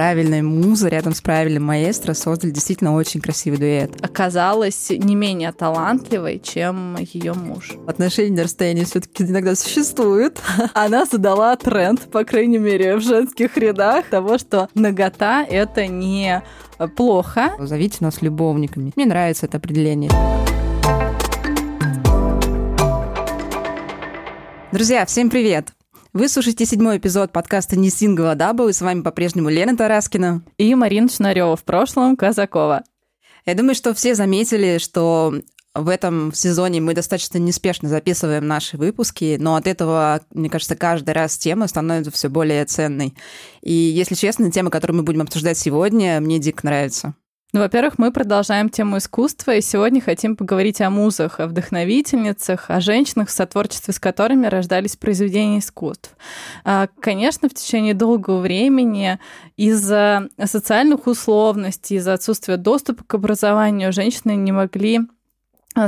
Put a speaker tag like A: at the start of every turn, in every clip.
A: правильная муза рядом с правильным маэстро создали действительно очень красивый дуэт.
B: Оказалась не менее талантливой, чем ее муж.
A: Отношения на расстоянии все-таки иногда существуют.
B: Она задала тренд, по крайней мере, в женских рядах, того, что нагота — это не плохо.
A: Зовите нас любовниками. Мне нравится это определение. Друзья, всем привет! Вы слушаете седьмой эпизод подкаста «Не сингл, а дабл», и с вами по-прежнему Лена Тараскина.
B: И Марина Шнарева, в прошлом Казакова.
A: Я думаю, что все заметили, что в этом сезоне мы достаточно неспешно записываем наши выпуски, но от этого, мне кажется, каждый раз тема становится все более ценной. И, если честно, тема, которую мы будем обсуждать сегодня, мне дико нравится.
B: Ну, во-первых, мы продолжаем тему искусства, и сегодня хотим поговорить о музах, о вдохновительницах, о женщинах, в сотворчестве с которыми рождались произведения искусств. А, конечно, в течение долгого времени из-за социальных условностей, из-за отсутствия доступа к образованию женщины не могли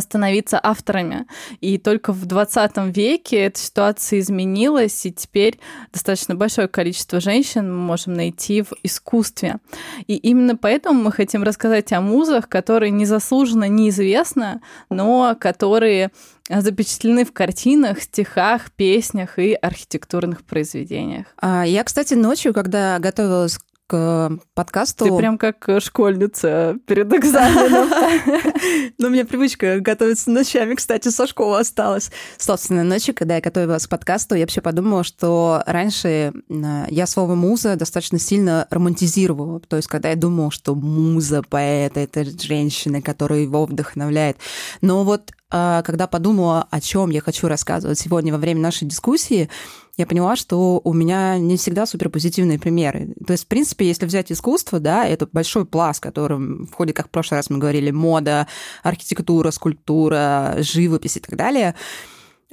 B: становиться авторами. И только в 20 веке эта ситуация изменилась, и теперь достаточно большое количество женщин мы можем найти в искусстве. И именно поэтому мы хотим рассказать о музах, которые незаслуженно неизвестны, но которые запечатлены в картинах, стихах, песнях и архитектурных произведениях.
A: А я, кстати, ночью, когда готовилась к подкасту.
B: Ты прям как школьница перед экзаменом.
A: Ну, у меня привычка готовиться ночами, кстати, со школы осталась. Собственно, ночью, когда я готовилась к подкасту, я вообще подумала, что раньше я слово «муза» достаточно сильно романтизировала. То есть, когда я думала, что муза поэта — это женщина, которая его вдохновляет. Но вот а, когда подумала, о чем я хочу рассказывать сегодня во время нашей дискуссии, я поняла, что у меня не всегда суперпозитивные примеры. То есть, в принципе, если взять искусство, да, это большой пласт, в котором входит, как в прошлый раз мы говорили, мода, архитектура, скульптура, живопись и так далее,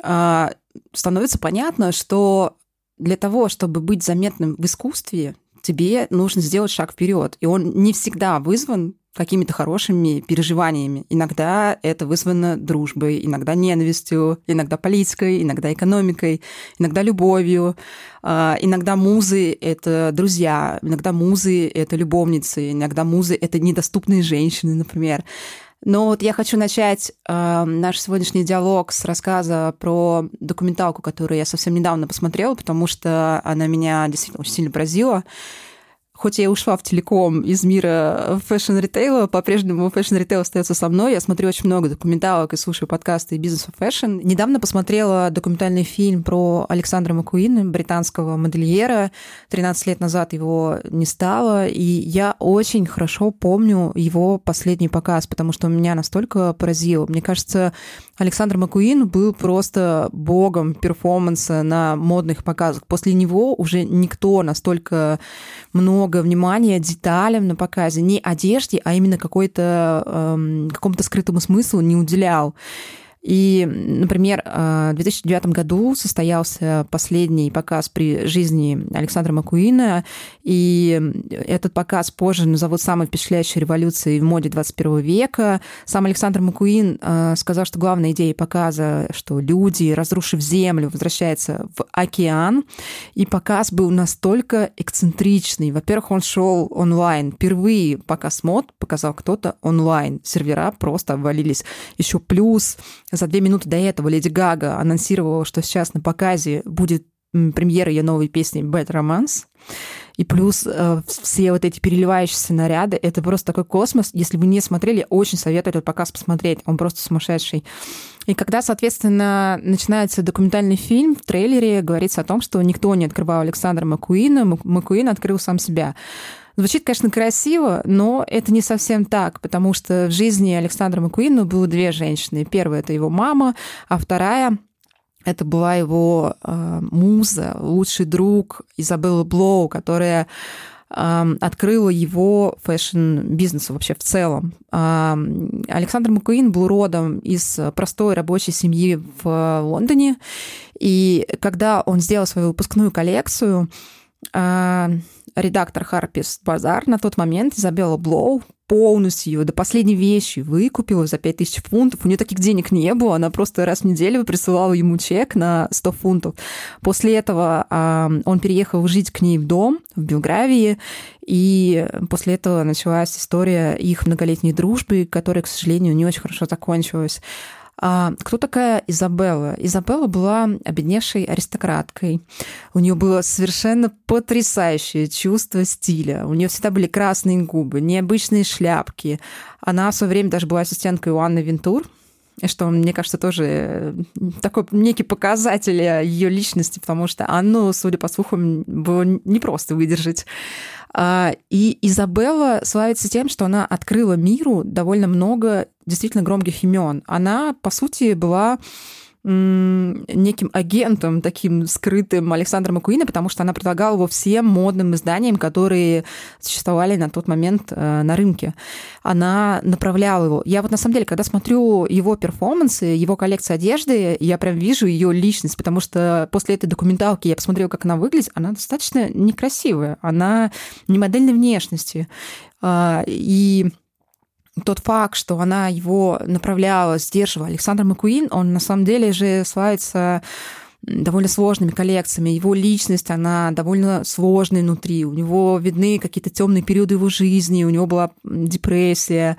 A: а, становится понятно, что для того, чтобы быть заметным в искусстве, тебе нужно сделать шаг вперед. И он не всегда вызван какими-то хорошими переживаниями. Иногда это вызвано дружбой, иногда ненавистью, иногда политикой, иногда экономикой, иногда любовью. А, иногда музы — это друзья, иногда музы — это любовницы, иногда музы — это недоступные женщины, например. Но вот я хочу начать э, наш сегодняшний диалог с рассказа про документалку, которую я совсем недавно посмотрела, потому что она меня действительно очень сильно поразила. Хоть я и ушла в телеком из мира fashion-ритейла, по-прежнему fashion-ритейл остается со мной. Я смотрю очень много документалок и слушаю подкасты «Business of Fashion». Недавно посмотрела документальный фильм про Александра Макуина, британского модельера. 13 лет назад его не стало, и я очень хорошо помню его последний показ, потому что меня настолько поразил. Мне кажется, Александр Макуин был просто богом перформанса на модных показах. После него уже никто настолько много внимания деталям на показе, не одежде, а именно какой-то, эм, какому-то скрытому смыслу не уделял. И, например, э, в 2009 году состоялся последний показ при жизни Александра Макуина, и этот показ позже назовут самой впечатляющей революцией в моде 21 века. Сам Александр Макуин э, сказал, что главная идея показа, что люди, разрушив землю, возвращаются в океан, и показ был настолько эксцентричный. Во-первых, он шел онлайн. Впервые показ мод показал кто-то онлайн. Сервера просто обвалились. Еще плюс за две минуты до этого Леди Гага анонсировала, что сейчас на показе будет премьера ее новой песни Bad Romance. И плюс э, все вот эти переливающиеся наряды, это просто такой космос. Если вы не смотрели, очень советую этот показ посмотреть. Он просто сумасшедший. И когда, соответственно, начинается документальный фильм, в трейлере говорится о том, что никто не открывал Александра Макуина, Макуин открыл сам себя. Звучит, конечно, красиво, но это не совсем так, потому что в жизни Александра Маккуина было две женщины. Первая — это его мама, а вторая это была его э, муза, лучший друг Изабелла Блоу, которая э, открыла его fashion-бизнесу вообще в целом. Э, Александр Маккуин был родом из простой рабочей семьи в Лондоне, и когда он сделал свою выпускную коллекцию, редактор Harper's Bazaar на тот момент, Изабелла Блоу, полностью до последней вещи выкупила за 5000 фунтов. У нее таких денег не было, она просто раз в неделю присылала ему чек на 100 фунтов. После этого э, он переехал жить к ней в дом в Белгравии, и после этого началась история их многолетней дружбы, которая, к сожалению, не очень хорошо закончилась. А кто такая Изабелла? Изабелла была обедневшей аристократкой. У нее было совершенно потрясающее чувство стиля. У нее всегда были красные губы, необычные шляпки. Она в свое время даже была ассистенткой у Анны Вентур, что, мне кажется, тоже э, такой некий показатель ее личности, потому что Анну, судя по слухам, было непросто выдержать. А, и Изабелла славится тем, что она открыла миру довольно много действительно громких имен. Она, по сути, была неким агентом, таким скрытым Александра Макуина, потому что она предлагала его всем модным изданиям, которые существовали на тот момент э, на рынке. Она направляла его. Я вот на самом деле, когда смотрю его перформансы, его коллекцию одежды, я прям вижу ее личность, потому что после этой документалки я посмотрела, как она выглядит, она достаточно некрасивая, она не модельной внешности. А, и тот факт, что она его направляла, сдерживала. Александр Макуин, он на самом деле же славится довольно сложными коллекциями. Его личность, она довольно сложная внутри. У него видны какие-то темные периоды его жизни, у него была депрессия,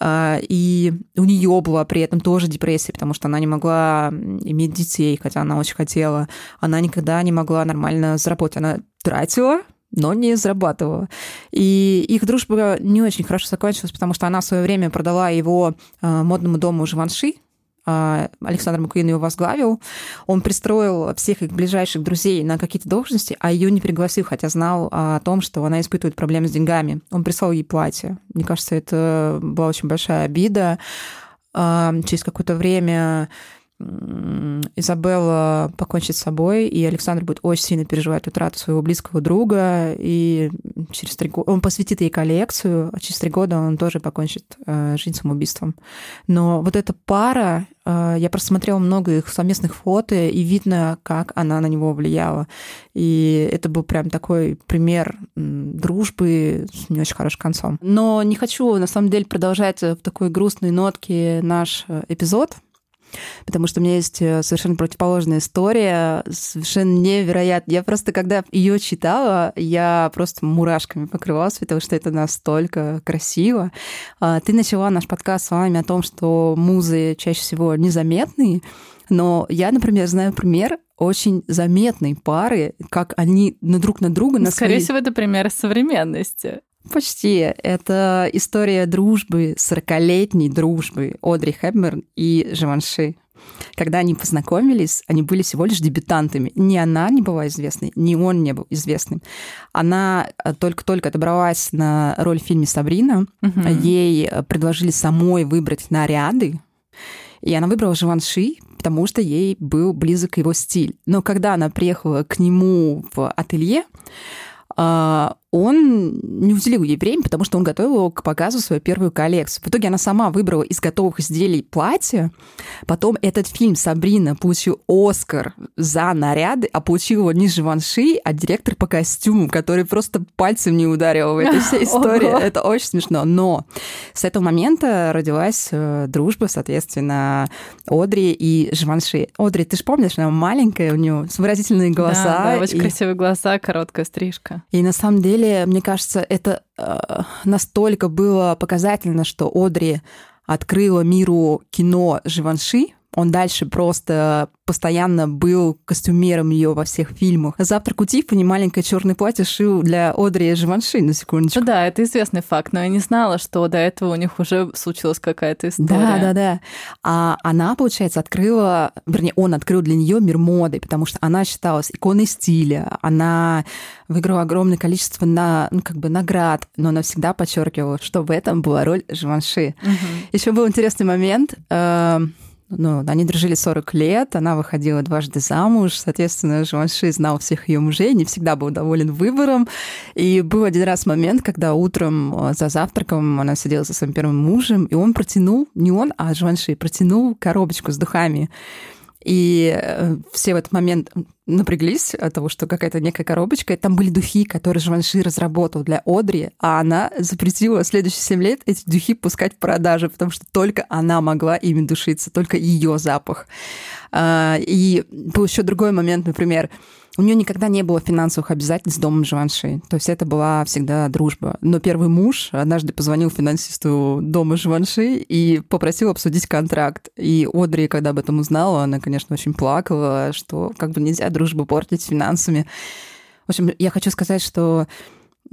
A: а, и у нее была при этом тоже депрессия, потому что она не могла иметь детей, хотя она очень хотела. Она никогда не могла нормально заработать. Она тратила но не зарабатывала. И их дружба не очень хорошо закончилась, потому что она в свое время продала его э, модному дому Живанши, э, Александр Макуин его возглавил. Он пристроил всех их ближайших друзей на какие-то должности, а ее не пригласил, хотя знал о том, что она испытывает проблемы с деньгами. Он прислал ей платье. Мне кажется, это была очень большая обида. Э, через какое-то время Изабелла покончит с собой, и Александр будет очень сильно переживать утрату своего близкого друга, и через три года он посвятит ей коллекцию, а через три года он тоже покончит э, жизнь самоубийством. Но вот эта пара, э, я просто смотрела много их совместных фото, и видно, как она на него влияла. И это был прям такой пример дружбы с не очень хорошим концом. Но не хочу, на самом деле, продолжать в такой грустной нотке наш э, эпизод, потому что у меня есть э, совершенно противоположная история, совершенно невероятная. Я просто, когда ее читала, я просто мурашками покрывалась, потому что это настолько красиво. А, ты начала наш подкаст с вами о том, что музы чаще всего незаметные, но я, например, знаю пример очень заметной пары, как они на друг на друга...
B: На Скорее свои... всего, это пример современности.
A: Почти. Это история дружбы, 40-летней дружбы Одри Хепберн и Живанши. Когда они познакомились, они были всего лишь дебютантами. Ни она не была известной, ни он не был известным. Она э, только-только добралась на роль в фильме «Сабрина». Угу. Ей э, предложили самой выбрать наряды, и она выбрала Живанши, потому что ей был близок его стиль. Но когда она приехала к нему в ателье, а, он не уделил ей время, потому что он готовил к показу свою первую коллекцию. В итоге она сама выбрала из готовых изделий платье. Потом этот фильм «Сабрина» получил Оскар за наряды, а получил его не Живанши, а директор по костюму, который просто пальцем не ударил в этой всей истории. Это очень смешно. Но с этого момента родилась э, дружба, соответственно, Одри и Живанши. Одри, ты же помнишь, она маленькая, у нее выразительные голоса.
B: Да, да очень и... красивые голоса, короткая стрижка.
A: И на самом деле деле, мне кажется, это э, настолько было показательно, что Одри открыла миру кино Живанши, он дальше просто постоянно был костюмером ее во всех фильмах. Завтрак у Тиффани маленькое черное платье шил для Одри Живанши, на секундочку.
B: Ну да, это известный факт, но я не знала, что до этого у них уже случилась какая-то история.
A: Да, да, да. А она, получается, открыла, вернее, он открыл для нее мир моды, потому что она считалась иконой стиля, она выиграла огромное количество на, ну, как бы наград, но она всегда подчеркивала, что в этом была роль Живанши. Угу. Еще был интересный момент. Э, ну, они дружили 40 лет, она выходила дважды замуж, соответственно, Живанши знал всех ее мужей, не всегда был доволен выбором. И был один раз момент, когда утром э, за завтраком она сидела со своим первым мужем, и он протянул, не он, а Живанши, протянул коробочку с духами. И э, все в этот момент напряглись от того, что какая-то некая коробочка. И там были духи, которые Живанши разработал для Одри, а она запретила следующие 7 лет эти духи пускать в продажу, потому что только она могла ими душиться, только ее запах. А, и был еще другой момент, например, у нее никогда не было финансовых обязательств с домом Живанши. То есть это была всегда дружба. Но первый муж однажды позвонил финансисту дома Живанши и попросил обсудить контракт. И Одри, когда об этом узнала, она, конечно, очень плакала, что как бы нельзя дружбу портить финансами. В общем, я хочу сказать, что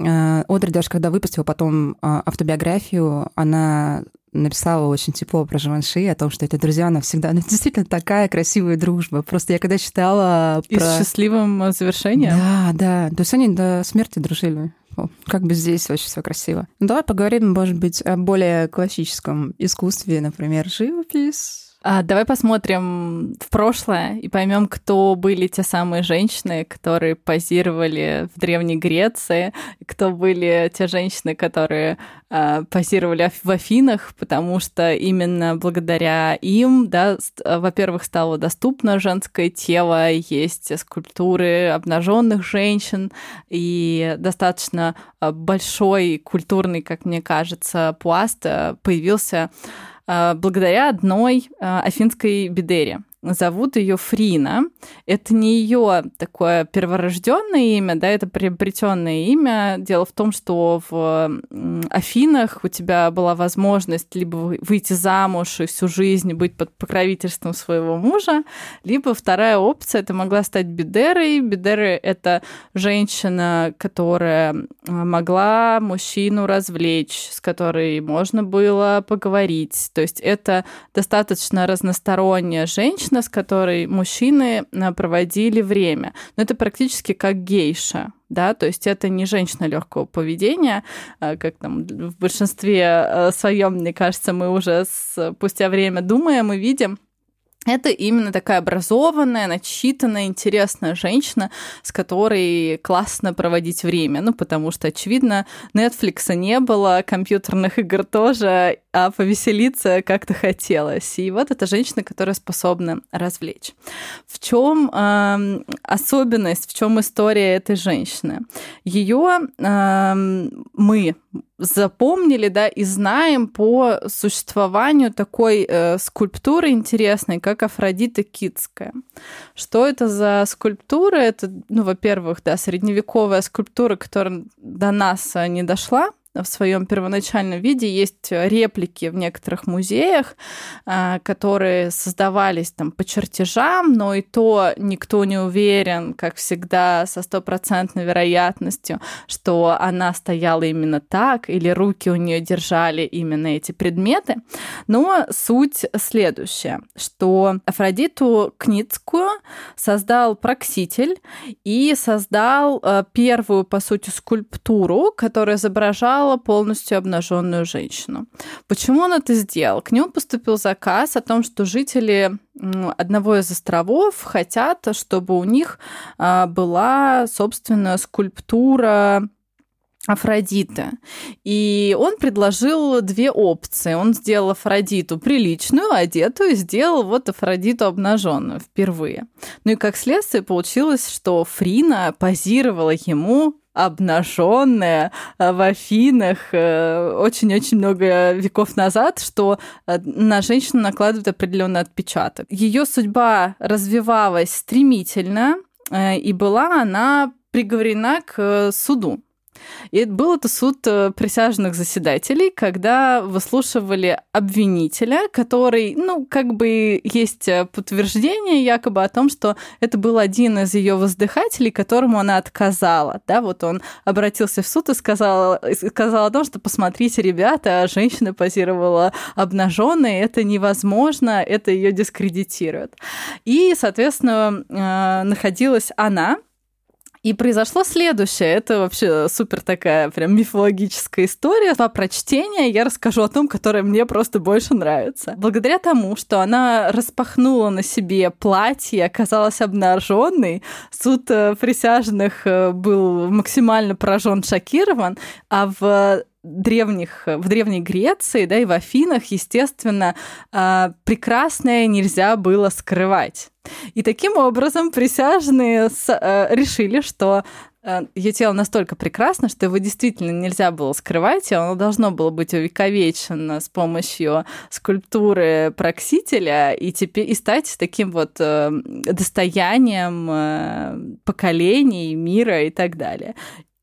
A: э, Одри даже когда выпустила потом э, автобиографию, она написала очень тепло про Живанши, о том, что эти друзья навсегда. Ну, действительно такая красивая дружба. Просто я когда читала
B: про... И с счастливым э, завершением?
A: Да, да. То есть они до смерти дружили. Как бы здесь очень все красиво. Ну, давай поговорим, может быть, о более классическом искусстве, например, живопись,
B: а, давай посмотрим в прошлое и поймем, кто были те самые женщины, которые позировали в Древней Греции, кто были те женщины, которые а, позировали в Афинах, потому что именно благодаря им, да, во-первых, стало доступно женское тело, есть скульптуры обнаженных женщин и достаточно а, большой культурный, как мне кажется, пласт а, появился а, благодаря одной а, афинской бедере. Зовут ее Фрина. Это не ее такое перворожденное имя, да, это приобретенное имя. Дело в том, что в Афинах у тебя была возможность либо выйти замуж и всю жизнь быть под покровительством своего мужа, либо вторая опция это могла стать бедерой. Бедеры это женщина, которая а, могла мужчину развлечь, с которой можно было поговорить. То есть это достаточно разносторонняя женщина, с которой мужчины э, проводили время. Но это практически как гейша да, то есть это не женщина легкого поведения, э, как там в большинстве э, своем, мне кажется, мы уже спустя время думаем и видим, это именно такая образованная, начитанная, интересная женщина, с которой классно проводить время. Ну, потому что, очевидно, Netflix не было, компьютерных игр тоже, а повеселиться как-то хотелось. И вот эта женщина, которая способна развлечь. В чем э, особенность, в чем история этой женщины? Ее э, мы запомнили, да, и знаем по существованию такой э, скульптуры интересной, как Афродита Китская. Что это за скульптура? Это, ну, во-первых, да, средневековая скульптура, которая до нас не дошла, в своем первоначальном виде. Есть реплики в некоторых музеях, а, которые создавались там по чертежам, но и то никто не уверен, как всегда, со стопроцентной вероятностью, что она стояла именно так, или руки у нее держали именно эти предметы. Но суть следующая, что Афродиту Кницкую создал Прокситель и создал э, первую, по сути, скульптуру, которая изображала изображала полностью обнаженную женщину. Почему он это сделал? К нему поступил заказ о том, что жители одного из островов хотят, чтобы у них а, была, собственно, скульптура Афродиты. И он предложил две опции. Он сделал Афродиту приличную, одетую, сделал вот Афродиту обнаженную впервые. Ну и как следствие получилось, что Фрина позировала ему обнаженная э, в Афинах э, очень-очень много веков назад, что э, на женщину накладывает определенный отпечаток. Ее судьба развивалась стремительно, и была она приговорена к суду. И был это суд э, присяжных заседателей, когда выслушивали обвинителя, который, ну, как бы есть э, подтверждение якобы о том, что это был один из ее воздыхателей, которому она отказала. Да, вот он обратился в суд и сказал, сказал о том, что посмотрите, ребята, женщина позировала обнаженной, это невозможно, это ее дискредитирует. И, соответственно, э, находилась она, и произошло следующее. Это вообще супер такая прям мифологическая история. По прочтения я расскажу о том, которое мне просто больше нравится. Благодаря тому, что она распахнула на себе платье, оказалась обнаженной, суд э, присяжных э, был максимально поражен, шокирован, а в древних, в Древней Греции, да, и в Афинах, естественно, а, прекрасное нельзя было скрывать. И таким образом присяжные э, решили, что э, ее тело настолько прекрасно, что его действительно нельзя было скрывать, и оно должно было быть увековечено с помощью скульптуры Проксителя и, теперь, и стать таким вот э, достоянием поколений, мира и так далее.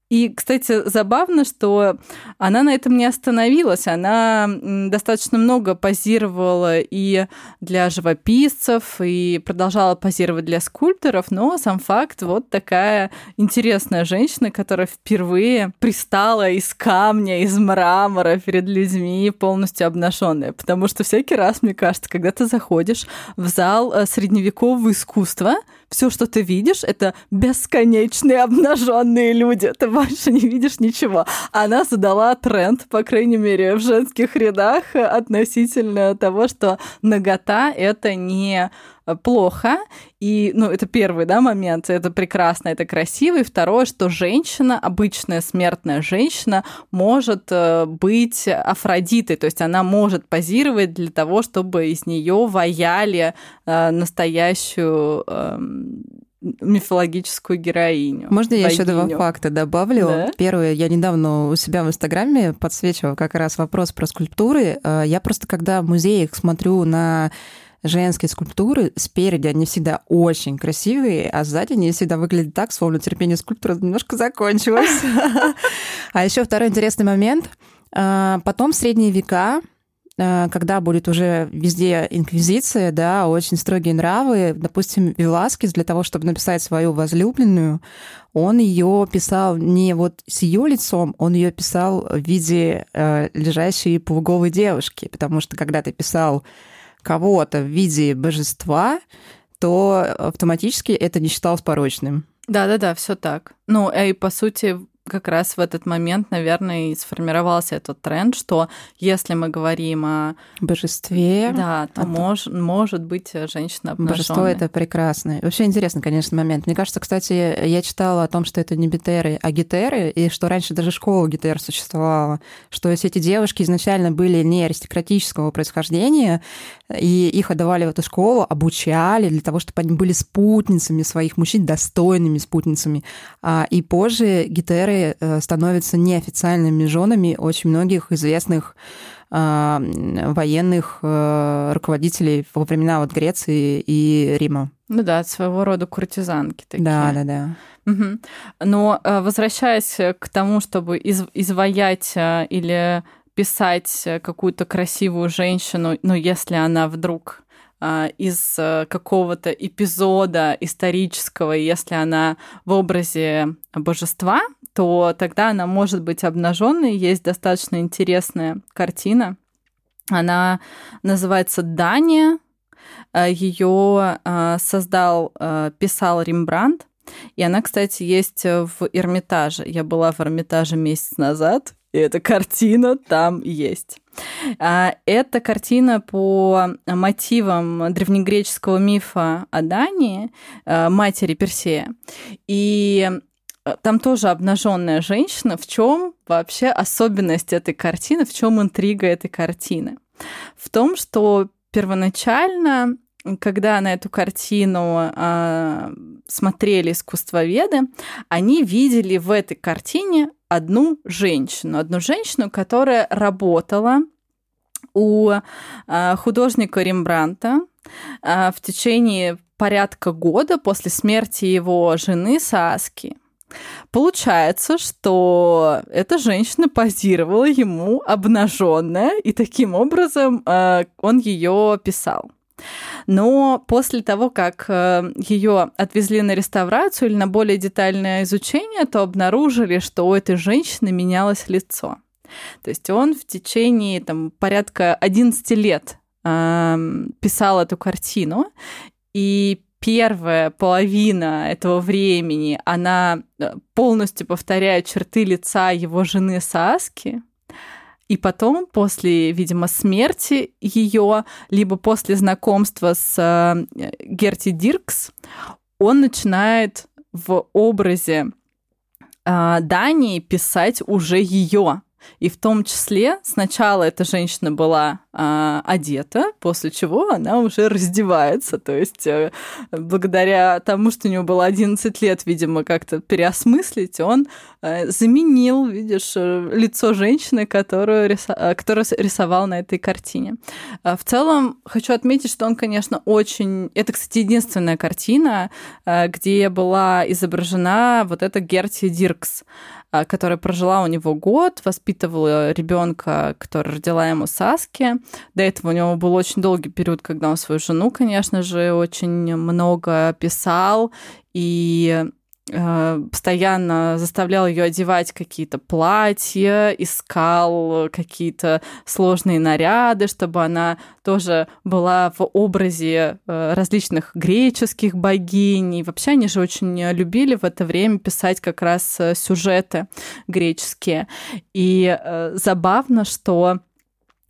B: И, кстати, забавно, что она на этом не остановилась. Она достаточно много позировала и для живописцев, и продолжала позировать для скульпторов, но сам факт вот такая интересная женщина, которая впервые пристала из камня, из мрамора перед людьми полностью обнаженная. Потому что всякий раз, мне кажется, когда ты заходишь в зал э, средневекового искусства, все, что ты видишь, это бесконечные обнаженные люди. Ты больше не видишь ничего. Она задала тренд, по крайней мере, в женских рядах относительно того, что нагота — это не плохо. И, ну, это первый, да, момент. Это прекрасно, это красиво. И второе, что женщина, обычная смертная женщина, может э, быть Афродитой. То есть она может позировать для того, чтобы из нее ваяли э, настоящую эм, мифологическую героиню.
A: Можно я еще два факта добавлю? Да? Первое, я недавно у себя в Инстаграме подсвечивала как раз вопрос про скульптуры. Э, я просто, когда в музеях смотрю на женские скульптуры спереди, они всегда очень красивые, а сзади они всегда выглядят так, словно терпение скульптора немножко закончилось. А еще второй интересный момент. А, потом средние века а, когда будет уже везде инквизиция, да, очень строгие нравы, допустим, Веласкес для того, чтобы написать свою возлюбленную, он ее писал не вот с ее лицом, он ее писал в виде э, лежащей полуголой девушки, потому что когда ты писал кого-то в виде божества, то автоматически это не считалось порочным.
B: Да-да-да, все так. Ну, и по сути, как раз в этот момент, наверное, и сформировался этот тренд, что если мы говорим о
A: божестве,
B: да, то а мож, может быть женщина обнаженная.
A: Божество это прекрасно. Вообще интересный, конечно, момент. Мне кажется, кстати, я читала о том, что это не битеры, а гитеры, и что раньше даже школа гитер существовала, что все эти девушки изначально были не аристократического происхождения, и их отдавали в эту школу, обучали для того, чтобы они были спутницами своих мужчин, достойными спутницами. А, и позже гитеры Э, становятся неофициальными женами очень многих известных а, военных э, руководителей во времена вот Греции и Рима.
B: Ну да, своего рода куртизанки такие.
A: Да, да, да.
B: Угу. Но э, возвращаясь к тому, чтобы из, изваять или писать какую-то красивую женщину, ну, если она вдруг из какого-то эпизода исторического, если она в образе божества, то тогда она может быть обнаженной. Есть достаточно интересная картина. Она называется «Дания». Э, Ее э, создал, э, писал Рембрандт. И она, кстати, есть в Эрмитаже. Я была в Эрмитаже месяц назад, и эта картина там есть. Это картина по мотивам древнегреческого мифа о Дании, матери Персея. И там тоже обнаженная женщина. В чем вообще особенность этой картины? В чем интрига этой картины? В том, что первоначально, когда на эту картину э, смотрели искусствоведы, они видели в этой картине одну женщину, одну женщину, которая работала у э, художника Рембранта э, в течение порядка года после смерти его жены Сааски. Получается, что эта женщина позировала ему обнаженная, и таким образом э, он ее писал. Но после того, как э, ее отвезли на реставрацию или на более детальное изучение, то обнаружили, что у этой женщины менялось лицо. То есть он в течение там, порядка 11 лет э, писал эту картину, и первая половина этого времени, она э, полностью повторяет черты лица его жены Саски, и потом, после, видимо, смерти ее, либо после знакомства с э, Герти Диркс, он начинает в образе э, Дании писать уже ее. И в том числе сначала эта женщина была а, одета, после чего она уже раздевается. То есть э, благодаря тому, что у него было 11 лет, видимо, как-то переосмыслить, он э, заменил, видишь, э, лицо женщины, которую, рисо... которую рисовал на этой картине. А в целом хочу отметить, что он, конечно, очень... Это, кстати, единственная картина, где была изображена вот эта Герти Диркс. А, которая прожила у него год, воспитывала ребенка, который родила ему Саски. До этого у него был очень долгий период, когда он свою жену, конечно же, очень много писал и постоянно заставлял ее одевать какие-то платья, искал какие-то сложные наряды, чтобы она тоже была в образе э, различных греческих богинь. И вообще они же очень любили в это время писать как раз э, сюжеты греческие. И забавно, что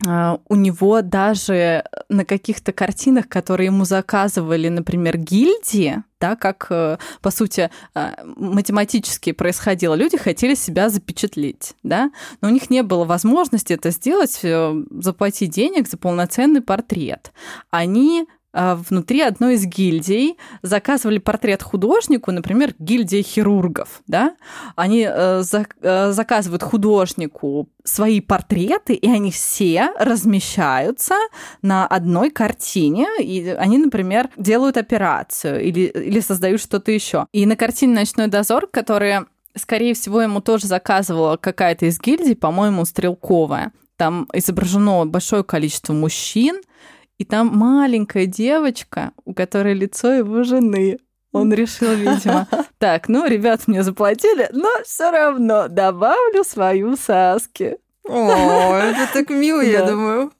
B: у него даже на каких-то картинах, которые ему заказывали, например, гильдии, да, как, э, по сути, э, математически происходило. Люди хотели себя запечатлеть, да, но у них не было возможности это сделать, э, заплатить денег за полноценный портрет. Они а, внутри одной из гильдий заказывали портрет художнику, например, гильдия хирургов, да, они э, за, э, заказывают художнику свои портреты, и они все размещаются на одной картине, и они, например, делают операцию или, или создают что-то еще. И на картине «Ночной дозор», которая скорее всего, ему тоже заказывала какая-то из гильдий, по-моему, стрелковая. Там изображено большое количество мужчин, и там маленькая девочка, у которой лицо его жены. Он решил, видимо, так, ну, ребят мне заплатили, но все равно добавлю свою Саски.
A: О, это так мило, я думаю.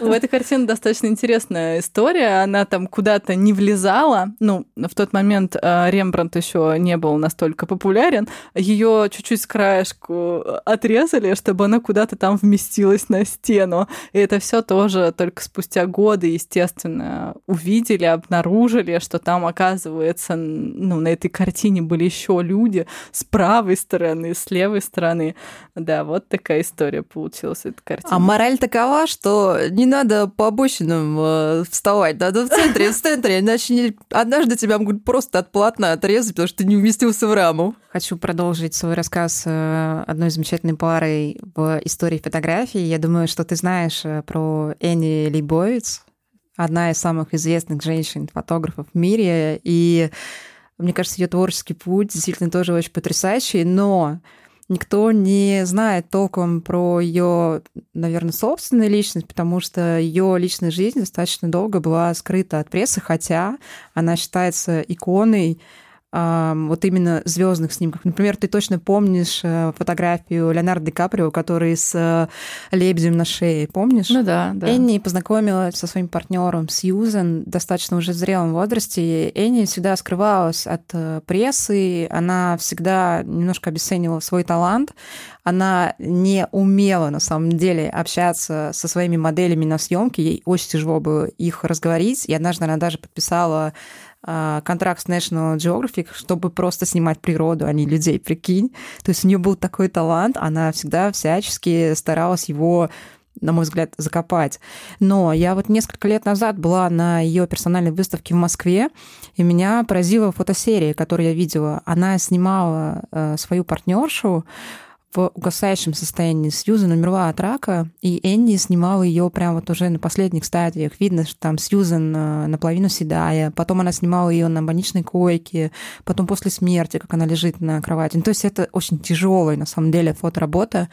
B: У этой картины достаточно интересная история. Она там куда-то не влезала. Ну, в тот момент э, Рембрандт еще не был настолько популярен. Ее чуть-чуть с краешку отрезали, чтобы она куда-то там вместилась на стену. И это все тоже только спустя годы, естественно, увидели, обнаружили, что там, оказывается, ну, на этой картине были еще люди с правой стороны, с левой стороны. Да, вот такая история получилась эта картина.
A: А мораль такова, что не надо по обочинам э, вставать, надо в центре, в центре, иначе не... однажды тебя могут просто от полотна отрезать, потому что ты не уместился в раму. Хочу продолжить свой рассказ э, одной замечательной парой в истории фотографии. Я думаю, что ты знаешь э, про Энни Лейбовиц, одна из самых известных женщин-фотографов в мире, и мне кажется, ее творческий путь действительно тоже очень потрясающий, но никто не знает толком про ее, наверное, собственную личность, потому что ее личная жизнь достаточно долго была скрыта от прессы, хотя она считается иконой вот именно звездных снимках. Например, ты точно помнишь э, фотографию Леонардо Ди Каприо, который с э, лебедем на шее, помнишь?
B: Ну да, да.
A: Энни познакомилась со своим партнером Сьюзен достаточно уже в зрелом возрасте. Энни всегда скрывалась от э, прессы, она всегда немножко обесценивала свой талант, она не умела на самом деле общаться со своими моделями на съемке, ей очень тяжело было их разговорить, и однажды она даже подписала контракт с National Geographic, чтобы просто снимать природу, а не людей, прикинь. То есть у нее был такой талант, она всегда всячески старалась его на мой взгляд, закопать. Но я вот несколько лет назад была на ее персональной выставке в Москве, и меня поразила фотосерия, которую я видела. Она снимала э, свою партнершу, в угасающем состоянии. Сьюзан умерла от рака, и Энни снимала ее прямо вот уже на последних стадиях. Видно, что там Сьюзан э, наполовину седая, потом она снимала ее на больничной койке, потом после смерти, как она лежит на кровати. Ну, то есть это очень тяжелая, на самом деле, фоторабота.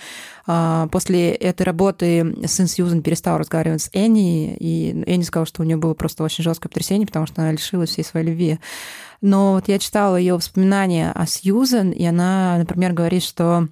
A: А, после этой работы сын Сьюзан перестал разговаривать с Энни, и Энни сказала, что у нее было просто очень жесткое потрясение, потому что она лишилась всей своей любви. Но вот я читала ее воспоминания о Сьюзан, и она, например, говорит, что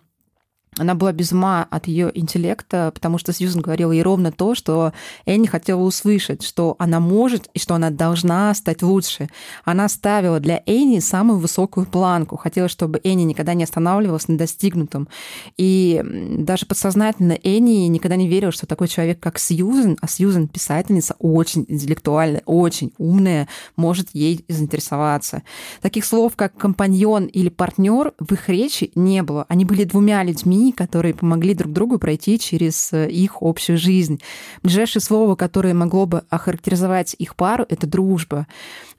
A: она была без ума от ее интеллекта, потому что Сьюзен говорила ей ровно то, что Энни хотела услышать, что она может и что она должна стать лучше. Она ставила для Энни самую высокую планку, хотела, чтобы Энни никогда не останавливалась на достигнутом. И даже подсознательно Энни никогда не верила, что такой человек, как Сьюзен, а Сьюзен писательница очень интеллектуальная, очень умная, может ей заинтересоваться. Таких слов, как компаньон или партнер в их речи не было. Они были двумя людьми, которые помогли друг другу пройти через э, их общую жизнь. Ближайшее слово, которое могло бы охарактеризовать их пару, это дружба.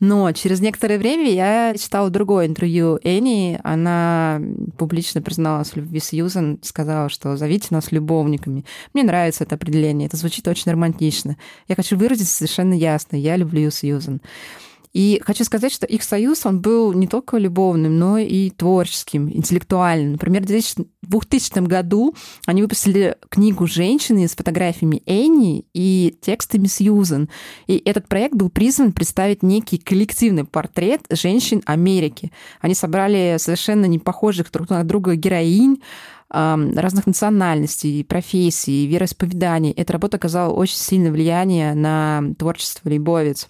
A: Но через некоторое время я читала другое интервью Энни. Она публично призналась в любви Сьюзан, сказала, что зовите нас любовниками. Мне нравится это определение, это звучит очень романтично. Я хочу выразить совершенно ясно. Я люблю Сьюзан. И хочу сказать, что их союз, он был не только любовным, но и творческим, интеллектуальным. Например, в 2000 году они выпустили книгу «Женщины» с фотографиями Энни и текстами Сьюзен. И этот проект был призван представить некий коллективный портрет женщин Америки. Они собрали совершенно не похожих друг на друга героинь, разных национальностей, профессий, вероисповеданий. Эта работа оказала очень сильное влияние на творчество Лейбовиц.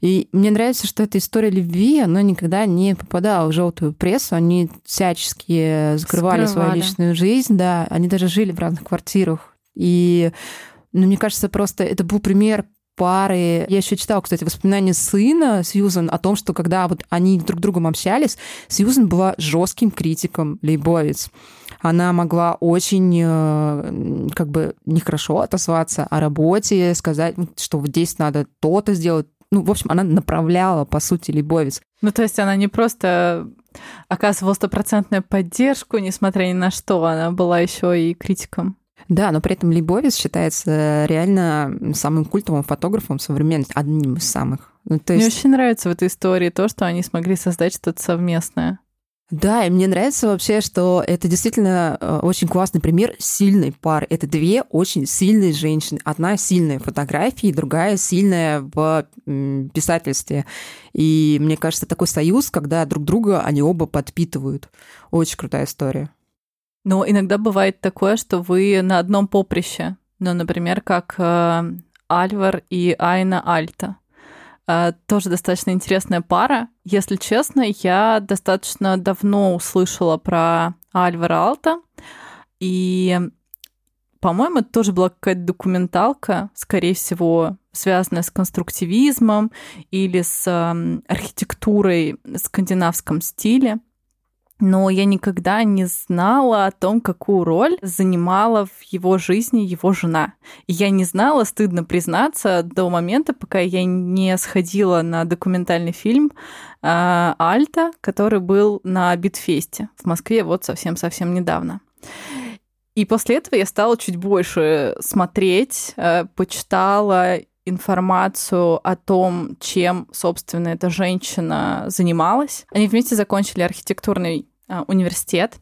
A: И мне нравится, что эта история любви, она никогда не попадала в желтую прессу. Они всячески закрывали, Скрывали. свою личную жизнь, да. Они даже жили в разных квартирах. И ну, мне кажется, просто это был пример пары. Я еще читала, кстати, воспоминания сына Сьюзан о том, что когда вот они друг с другом общались, Сьюзан была жестким критиком Лейбовиц. Она могла очень э, как бы нехорошо отозваться о работе, сказать, что вот здесь надо то-то сделать, ну, в общем, она направляла, по сути, Лейбовиц.
B: Ну, то есть она не просто оказывала стопроцентную поддержку, несмотря ни на что, она была еще и критиком.
A: Да, но при этом Лейбовиц считается реально самым культовым фотографом современности, одним из самых.
B: Ну, то есть... Мне очень нравится в этой истории то, что они смогли создать что-то совместное.
A: Да, и мне нравится вообще, что это действительно э, очень классный пример сильной пары. Это две очень сильные женщины. Одна сильная в фотографии, другая сильная в писательстве. И мне кажется, такой союз, когда друг друга они оба подпитывают. Очень крутая история.
B: Но иногда бывает такое, что вы на одном поприще. Ну, например, как э, Альвар и Айна Альта. Э, тоже достаточно интересная пара. Если честно, я достаточно давно услышала про Альвара Алта, и, по-моему, это тоже была какая-то документалка, скорее всего, связанная с конструктивизмом или с архитектурой в скандинавском стиле но я никогда не знала о том, какую роль занимала в его жизни его жена. И я не знала, стыдно признаться, до момента, пока я не сходила на документальный фильм э, Альта, который был на Битфесте в Москве вот совсем-совсем недавно. И после этого я стала чуть больше смотреть, э, почитала информацию о том, чем, собственно, эта женщина занималась. Они вместе закончили архитектурный университет.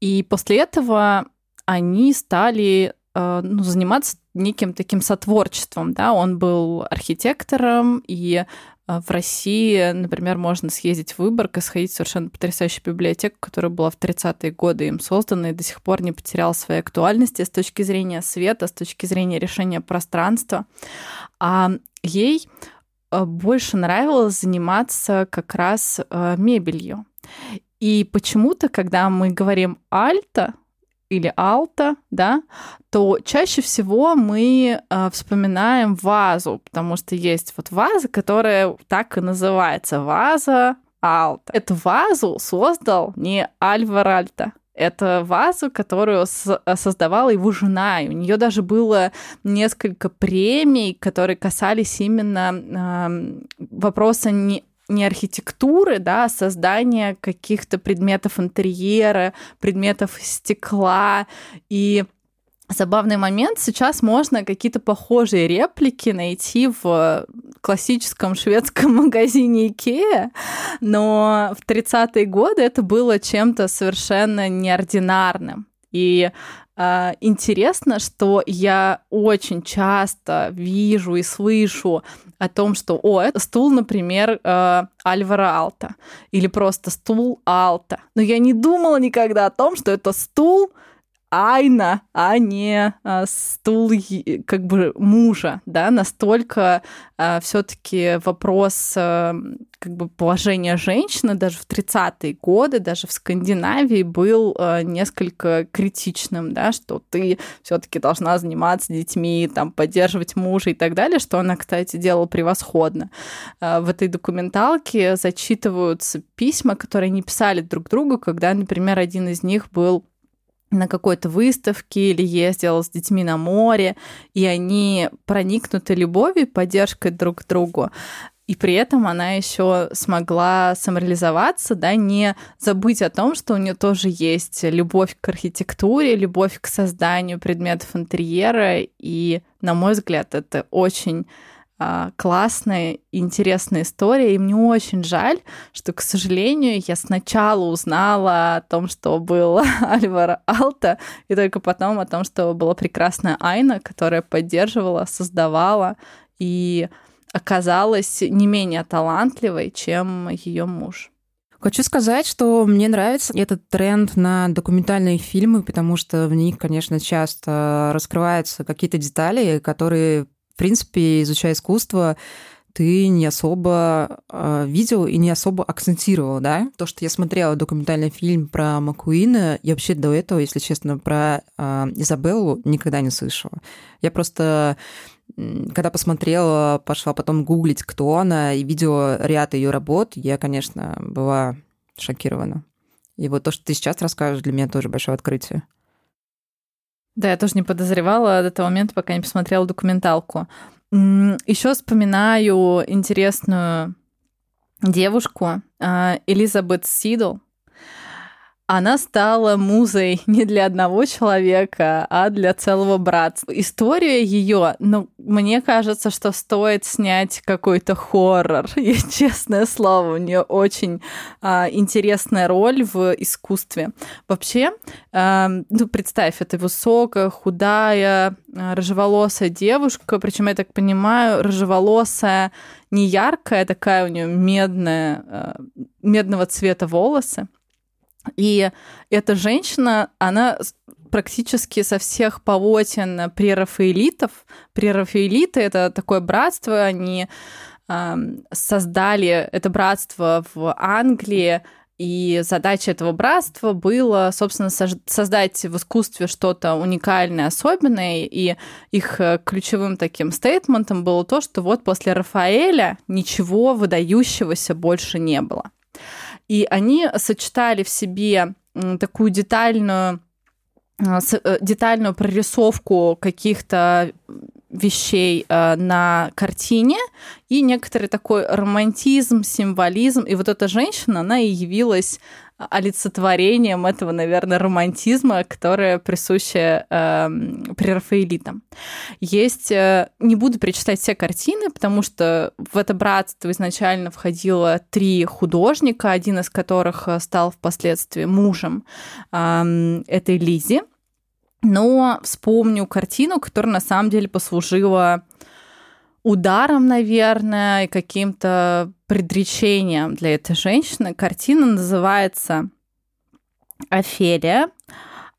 B: И после этого они стали а, ну, заниматься неким таким сотворчеством. Да? Он был архитектором, и а, в России, например, можно съездить в Выборг и сходить в совершенно потрясающую библиотеку, которая была в 30-е годы им создана и до сих пор не потеряла своей актуальности с точки зрения света, с точки зрения решения пространства. А ей больше нравилось заниматься как раз мебелью. И почему-то, когда мы говорим альта или алта, да, то чаще всего мы э, вспоминаем вазу, потому что есть вот ваза, которая так и называется ваза алта. Эту вазу создал не Альвар Альта, это вазу, которую создавала его жена. И у нее даже было несколько премий, которые касались именно э, вопроса не не архитектуры, да, а создания каких-то предметов интерьера, предметов стекла. И забавный момент, сейчас можно какие-то похожие реплики найти в классическом шведском магазине Икея, но в 30-е годы это было чем-то совершенно неординарным. И э, интересно, что я очень часто вижу и слышу о том, что, о, это стул, например, э, Альвара Алта, или просто стул Алта. Но я не думала никогда о том, что это стул Айна, а не а, стул как бы мужа, да, настолько а, все-таки вопрос а, как бы положения женщины даже в 30-е годы, даже в Скандинавии был а, несколько критичным, да, что ты все-таки должна заниматься детьми, там, поддерживать мужа и так далее, что она, кстати, делала превосходно. А, в этой документалке зачитываются письма, которые они писали друг другу, когда, например, один из них был на какой-то выставке или ездил с детьми на море, и они проникнуты любовью поддержкой друг к другу. И при этом она еще смогла самореализоваться, да, не забыть о том, что у нее тоже есть любовь к архитектуре, любовь к созданию предметов интерьера. И, на мой взгляд, это очень а, классная, интересная история, и мне очень жаль, что, к сожалению, я сначала узнала о том, что был Альваро Алта, и только потом о том, что была прекрасная Айна, которая поддерживала, создавала и оказалась не менее талантливой, чем ее муж.
A: Хочу сказать, что мне нравится этот тренд на документальные фильмы, потому что в них, конечно, часто раскрываются какие-то детали, которые принципе, изучая искусство, ты не особо э, видел и не особо акцентировал, да? То, что я смотрела документальный фильм про Макуина, я вообще до этого, если честно, про э, Изабеллу никогда не слышала. Я просто когда посмотрела, пошла потом гуглить, кто она, и видела ряд ее работ, я, конечно, была шокирована. И вот то, что ты сейчас расскажешь, для меня тоже большое открытие.
B: Да, я тоже не подозревала до того момента, пока не посмотрела документалку. Еще вспоминаю интересную девушку а, Элизабет Сидл она стала музой не для одного человека, а для целого братства. История ее, ну, мне кажется, что стоит снять какой-то хоррор. И, честное слово, у нее очень а, интересная роль в искусстве. Вообще, а, ну, представь, это высокая, худая, а, рыжеволосая девушка, причем, я так понимаю, рыжеволосая не яркая, такая у нее медная, а, медного цвета волосы. И эта женщина, она практически со всех полотен прерафаэлитов. Прерафаэлиты — это такое братство, они э, создали это братство в Англии, и задача этого братства была, собственно, создать в искусстве что-то уникальное, особенное. И их э, ключевым таким стейтментом было то, что вот после Рафаэля ничего выдающегося больше не было. И они сочетали в себе такую детальную а, э, детальную прорисовку каких-то вещей э, на картине и некоторый такой романтизм, символизм. И вот эта женщина, она и явилась олицетворением этого, наверное, романтизма, которое присуще э, прерафаэлитам. Есть, э, не буду перечитать все картины, потому что в это братство изначально входило три художника, один из которых э, стал впоследствии мужем э, этой Лизи. Но вспомню картину, которая на самом деле послужила ударом, наверное, и каким-то предречением для этой женщины. Картина называется «Офелия».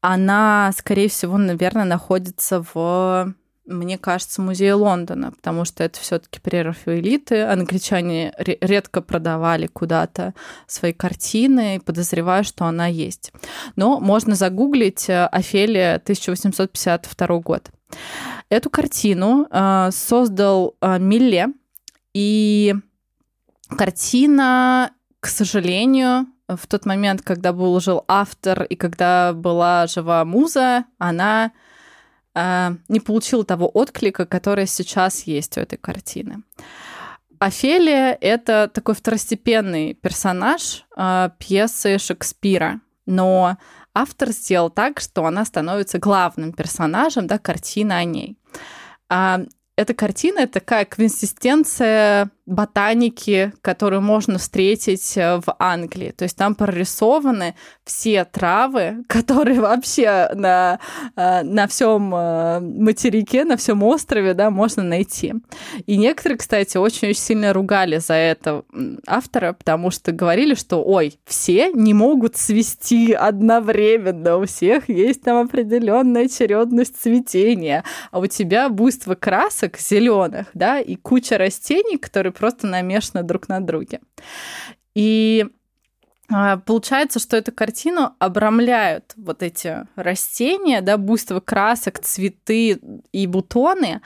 B: Она, скорее всего, наверное, находится в мне кажется, музее Лондона, потому что это все-таки прерафаэлиты. Англичане редко продавали куда-то свои картины, и подозреваю, что она есть. Но можно загуглить э, Офелия 1852 год. Эту картину э, создал э, Милле, и картина, к сожалению, в тот момент, когда был жил автор и когда была жива муза, она э, не получила того отклика, который сейчас есть у этой картины. Офелия — это такой второстепенный персонаж э, пьесы Шекспира, но автор сделал так, что она становится главным персонажем, да, картина о ней. А, эта картина — такая консистенция ботаники, которую можно встретить э, в Англии. То есть там прорисованы все травы, которые вообще на, э, на всем э, материке, на всем острове да, можно найти. И некоторые, кстати, очень-очень сильно ругали за это автора, потому что говорили, что, ой, все не могут свести одновременно, у всех есть там определенная очередность цветения, а у тебя буйство красок зеленых, да, и куча растений, которые просто намешаны друг на друге. И а, Получается, что эту картину обрамляют вот эти растения, да, буйство красок, цветы и бутоны.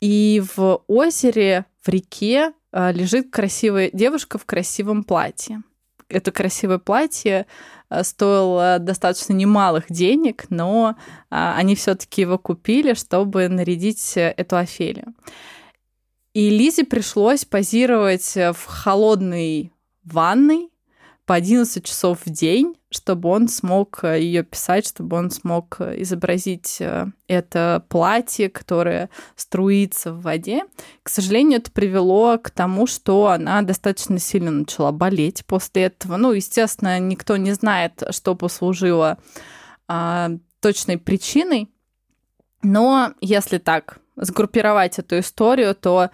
B: И в озере, в реке а, лежит красивая девушка в красивом платье. это красивое платье э, стоило достаточно немалых денег, но а, они все-таки его купили, чтобы нарядить эту Офелию. И Лизе пришлось позировать в холодной ванной по 11 часов в день, чтобы он смог э, ее писать, чтобы он смог э, изобразить э, это платье, которое струится в воде. К сожалению, это привело к тому, что она достаточно сильно начала болеть после этого. Ну, естественно, никто не знает, что послужило а, точной причиной. Но если так сгруппировать эту историю, то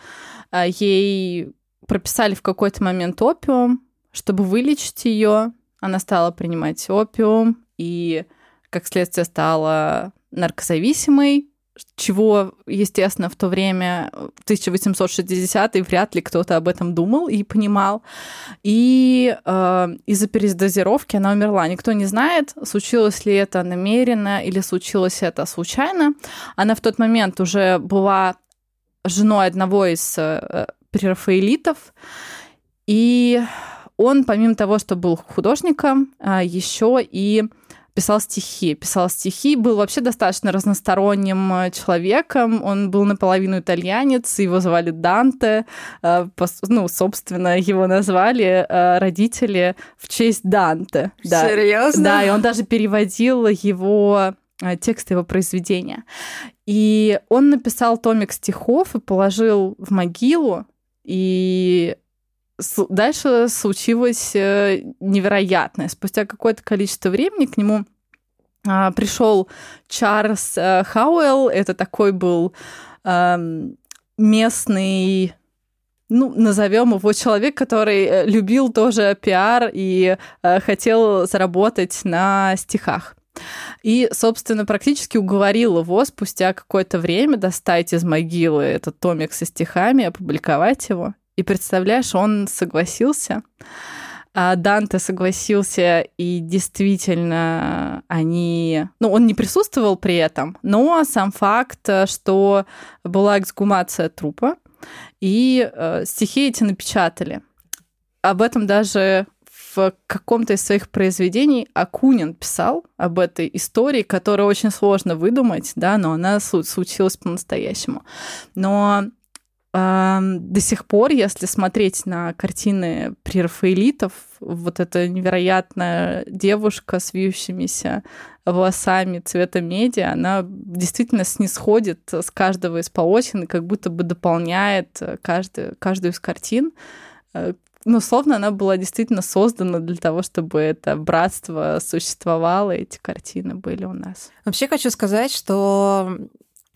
B: а, ей прописали в какой-то момент опиум, чтобы вылечить ее, она стала принимать опиум и, как следствие, стала наркозависимой, чего, естественно, в то время, 1860-й, вряд ли кто-то об этом думал и понимал. И э, из-за передозировки она умерла. Никто не знает, случилось ли это намеренно или случилось это случайно. Она в тот момент уже была женой одного из э, прерафаэлитов. И он, помимо того, что был художником, а, еще и писал стихи. Писал стихи, был вообще достаточно разносторонним э, человеком. Он был наполовину итальянец, его звали Данте. Э, ну, собственно, его назвали э, родители в честь Данте.
A: Да. Серьезно?
B: Да, и он даже переводил его текст его произведения. И он написал томик стихов и положил в могилу, и дальше случилось э, невероятное. Спустя какое-то количество времени к нему а, пришел Чарльз э, Хауэлл. Это такой был местный ну, назовем его человек, который э, любил тоже пиар и хотел заработать на стихах. И, собственно, практически уговорил его спустя какое-то время достать из могилы этот томик со стихами, опубликовать его. И представляешь, он согласился. А Данте согласился, и действительно они... Ну, он не присутствовал при этом, но сам факт, что была эксгумация трупа, и э, стихи эти напечатали. Об этом даже в каком-то из своих произведений Акунин писал об этой истории, которую очень сложно выдумать, да, но она случилась по-настоящему. Но до сих пор, если смотреть на картины прерафаэлитов, вот эта невероятная девушка с вьющимися волосами цвета меди, она действительно снисходит с каждого из полотен и как будто бы дополняет каждую, каждую из картин. Э, ну, словно она была действительно создана для того, чтобы это братство существовало, эти картины были у нас.
A: Вообще хочу сказать, что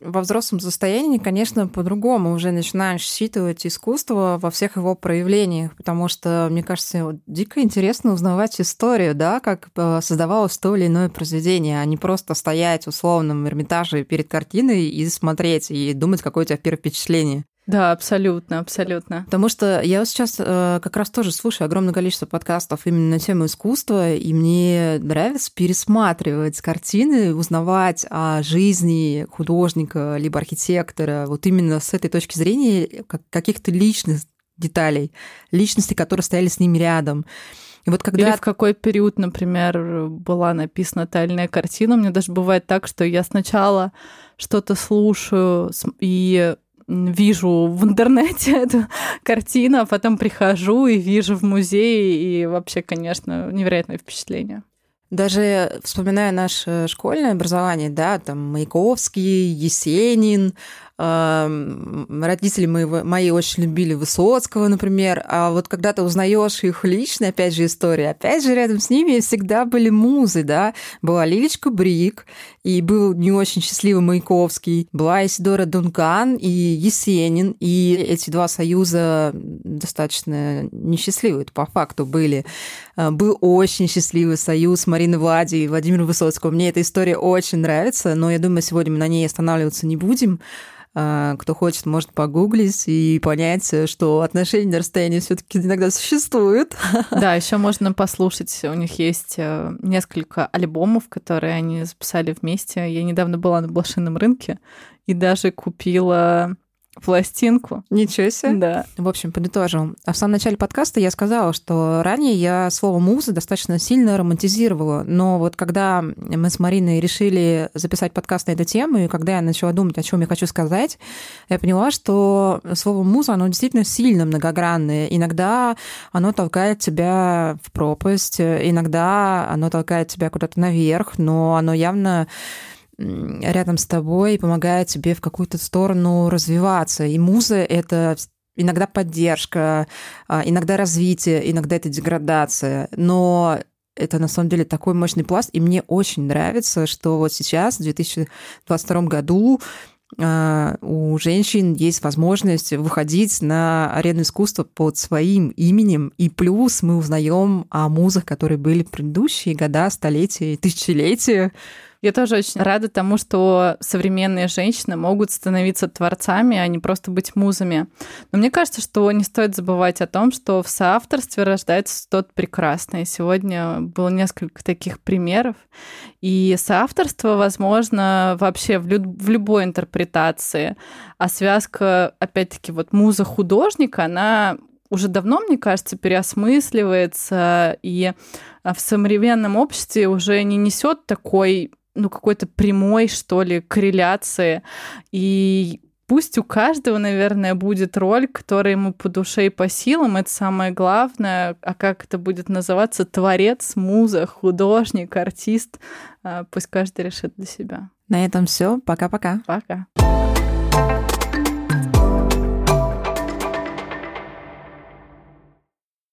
A: во взрослом состоянии, конечно, по-другому уже начинаешь считывать искусство во всех его проявлениях, потому что, мне кажется, дико интересно узнавать историю, да, как э, создавалось то или иное произведение, а не просто стоять в условном Эрмитаже перед картиной и смотреть, и думать, какое у тебя первое впечатление.
B: Да, абсолютно, абсолютно.
A: Потому что я сейчас э, как раз тоже слушаю огромное количество подкастов именно на тему искусства, и мне нравится пересматривать картины, узнавать о жизни художника либо архитектора вот именно с этой точки зрения каких-то личных деталей, личностей, которые стояли с ними рядом.
B: И вот когда... Или в какой период, например, была написана тайная картина. Мне даже бывает так, что я сначала что-то слушаю и вижу в интернете эту картину, а потом прихожу и вижу в музее, и вообще, конечно, невероятное впечатление.
A: Даже вспоминая наше школьное образование, да, там Маяковский, Есенин, Родители мои, мои очень любили Высоцкого, например. А вот когда ты узнаешь их лично, опять же, история, опять же, рядом с ними всегда были музы, да. Была Лилечка Брик, и был не очень счастливый Маяковский. Была Исидора Дункан и Есенин. И эти два союза достаточно несчастливые по факту были. А, был очень счастливый союз Марины Влади и Владимира Высоцкого. Мне эта история очень нравится, но я думаю, сегодня мы на ней останавливаться не будем. А, кто хочет, может погуглить и понять, что отношения на расстоянии все-таки иногда существуют.
B: Да, еще можно послушать. У них есть э, несколько альбомов, которые они записали вместе. Я недавно была на блошином рынке и даже купила пластинку.
A: Ничего себе.
B: Да.
A: В общем, подытожим. А в самом начале подкаста я сказала, что ранее я слово «муза» достаточно сильно романтизировала, но вот когда мы с Мариной решили записать подкаст на эту тему, и когда я начала думать, о чем я хочу сказать, я поняла, что слово «муза», оно действительно сильно многогранное. Иногда оно толкает тебя в пропасть, иногда оно толкает тебя куда-то наверх, но оно явно рядом с тобой и помогает тебе в какую-то сторону развиваться. И муза — это иногда поддержка, а, иногда развитие, иногда это деградация. Но это на самом деле такой мощный пласт, и мне очень нравится, что вот сейчас, в 2022 году, а, у женщин есть возможность выходить на арену искусства под своим именем, и плюс мы узнаем о музах, которые были предыдущие года, столетия, тысячелетия.
B: Я тоже очень рада тому, что современные женщины могут становиться творцами, а не просто быть музами. Но мне кажется, что не стоит забывать о том, что в соавторстве рождается тот прекрасный. Сегодня было несколько таких примеров. И соавторство возможно вообще в, лю- в любой интерпретации. А связка, опять-таки, вот муза художника, она уже давно, мне кажется, переосмысливается и в современном обществе уже не несет такой ну, какой-то прямой, что ли, корреляции. И пусть у каждого, наверное, будет роль, которая ему по душе и по силам, это самое главное. А как это будет называться? Творец, муза, художник, артист. А, пусть каждый решит для себя.
A: На этом все. Пока-пока.
B: Пока. -пока. Пока.